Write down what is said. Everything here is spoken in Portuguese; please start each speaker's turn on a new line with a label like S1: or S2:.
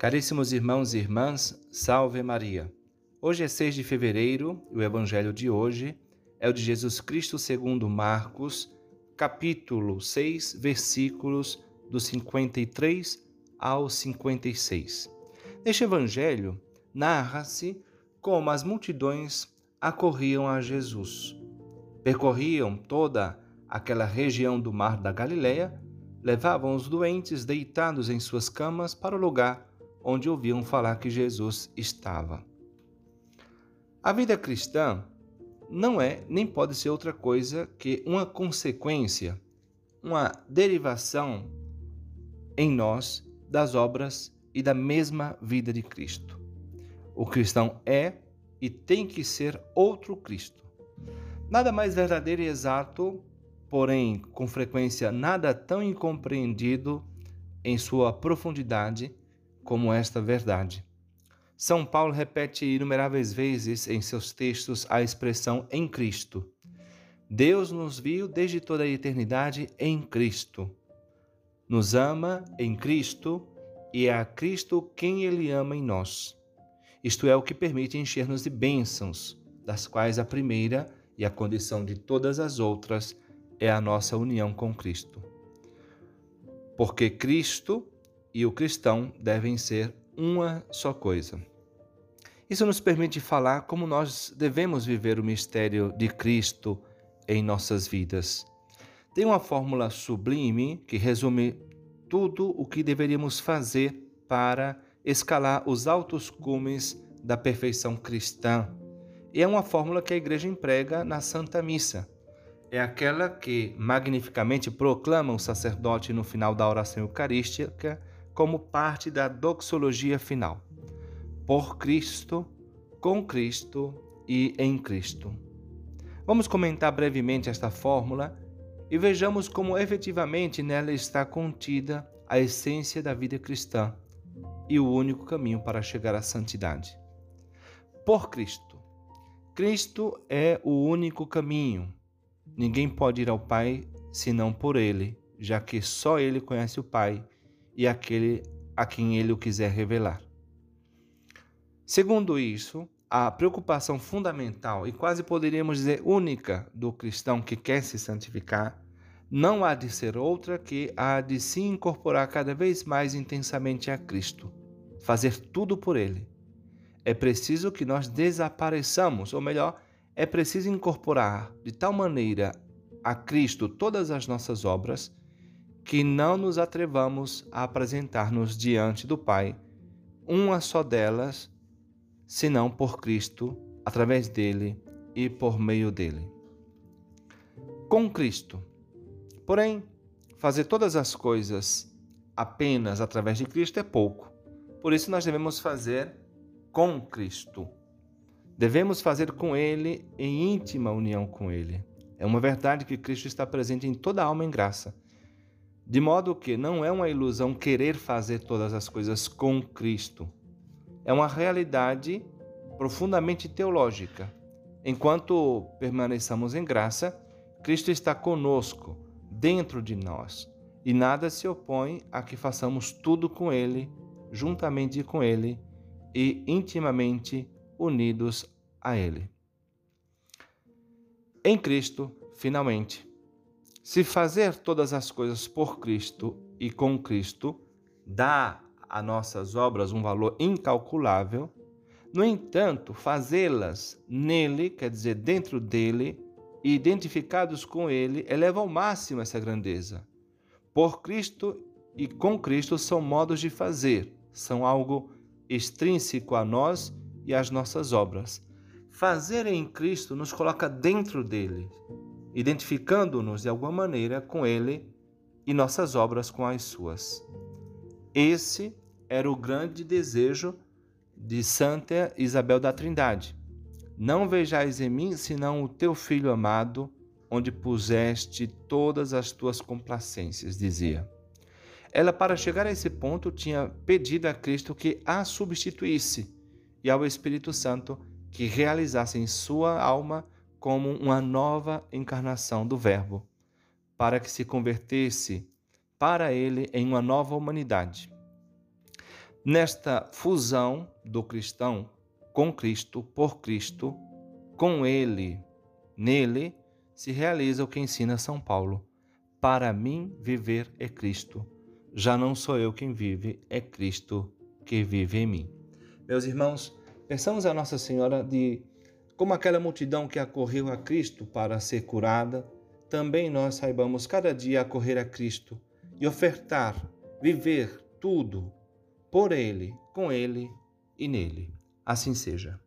S1: Caríssimos irmãos e irmãs, salve Maria. Hoje é 6 de fevereiro e o evangelho de hoje é o de Jesus Cristo segundo Marcos, capítulo 6, versículos do 53 ao 56. Neste evangelho narra-se como as multidões acorriam a Jesus. Percorriam toda aquela região do mar da Galileia, levavam os doentes deitados em suas camas para o lugar onde ouviam falar que Jesus estava. A vida cristã não é nem pode ser outra coisa que uma consequência, uma derivação em nós das obras e da mesma vida de Cristo. O cristão é e tem que ser outro Cristo. Nada mais verdadeiro e exato, porém com frequência nada tão incompreendido em sua profundidade como esta verdade. São Paulo repete inumeráveis vezes em seus textos a expressão em Cristo. Deus nos viu desde toda a eternidade em Cristo. Nos ama em Cristo e é a Cristo quem Ele ama em nós. Isto é o que permite encher-nos de bênçãos, das quais a primeira e a condição de todas as outras é a nossa união com Cristo. Porque Cristo e o cristão devem ser uma só coisa. Isso nos permite falar como nós devemos viver o mistério de Cristo em nossas vidas. Tem uma fórmula sublime que resume tudo o que deveríamos fazer para escalar os altos cumes da perfeição cristã. E é uma fórmula que a igreja emprega na Santa Missa. É aquela que magnificamente proclama o sacerdote no final da oração eucarística como parte da doxologia final. Por Cristo, com Cristo e em Cristo. Vamos comentar brevemente esta fórmula e vejamos como efetivamente nela está contida a essência da vida cristã e o único caminho para chegar à santidade. Por Cristo. Cristo é o único caminho. Ninguém pode ir ao Pai senão por Ele, já que só Ele conhece o Pai e aquele a quem ele o quiser revelar. Segundo isso, a preocupação fundamental e quase poderíamos dizer única do cristão que quer se santificar não há de ser outra que a de se incorporar cada vez mais intensamente a Cristo, fazer tudo por Ele. É preciso que nós desapareçamos, ou melhor, é preciso incorporar de tal maneira a Cristo todas as nossas obras que não nos atrevamos a apresentar-nos diante do Pai, uma só delas, senão por Cristo, através dele e por meio dele. Com Cristo. Porém, fazer todas as coisas apenas através de Cristo é pouco. Por isso, nós devemos fazer com Cristo. Devemos fazer com Ele em íntima união com Ele. É uma verdade que Cristo está presente em toda alma em graça de modo que não é uma ilusão querer fazer todas as coisas com Cristo. É uma realidade profundamente teológica. Enquanto permaneçamos em graça, Cristo está conosco, dentro de nós, e nada se opõe a que façamos tudo com Ele, juntamente com Ele e intimamente unidos a Ele. Em Cristo, finalmente, se fazer todas as coisas por Cristo e com Cristo dá a nossas obras um valor incalculável, no entanto, fazê-las nele, quer dizer, dentro dele, e identificados com ele, eleva ao máximo essa grandeza. Por Cristo e com Cristo são modos de fazer, são algo extrínseco a nós e às nossas obras. Fazer em Cristo nos coloca dentro dele, identificando-nos de alguma maneira com Ele e nossas obras com as suas. Esse era o grande desejo de Santa Isabel da Trindade. Não vejais em mim senão o teu filho amado, onde puseste todas as tuas complacências, dizia. Ela, para chegar a esse ponto, tinha pedido a Cristo que a substituísse e ao Espírito Santo que realizasse em sua alma como uma nova encarnação do Verbo, para que se convertesse para ele em uma nova humanidade. Nesta fusão do cristão com Cristo, por Cristo, com Ele, nele, se realiza o que ensina São Paulo. Para mim, viver é Cristo. Já não sou eu quem vive, é Cristo que vive em mim. Meus irmãos, pensamos a Nossa Senhora de como aquela multidão que acorreu a Cristo para ser curada, também nós saibamos cada dia acorrer a Cristo e ofertar, viver tudo por Ele, com Ele e nele. Assim seja.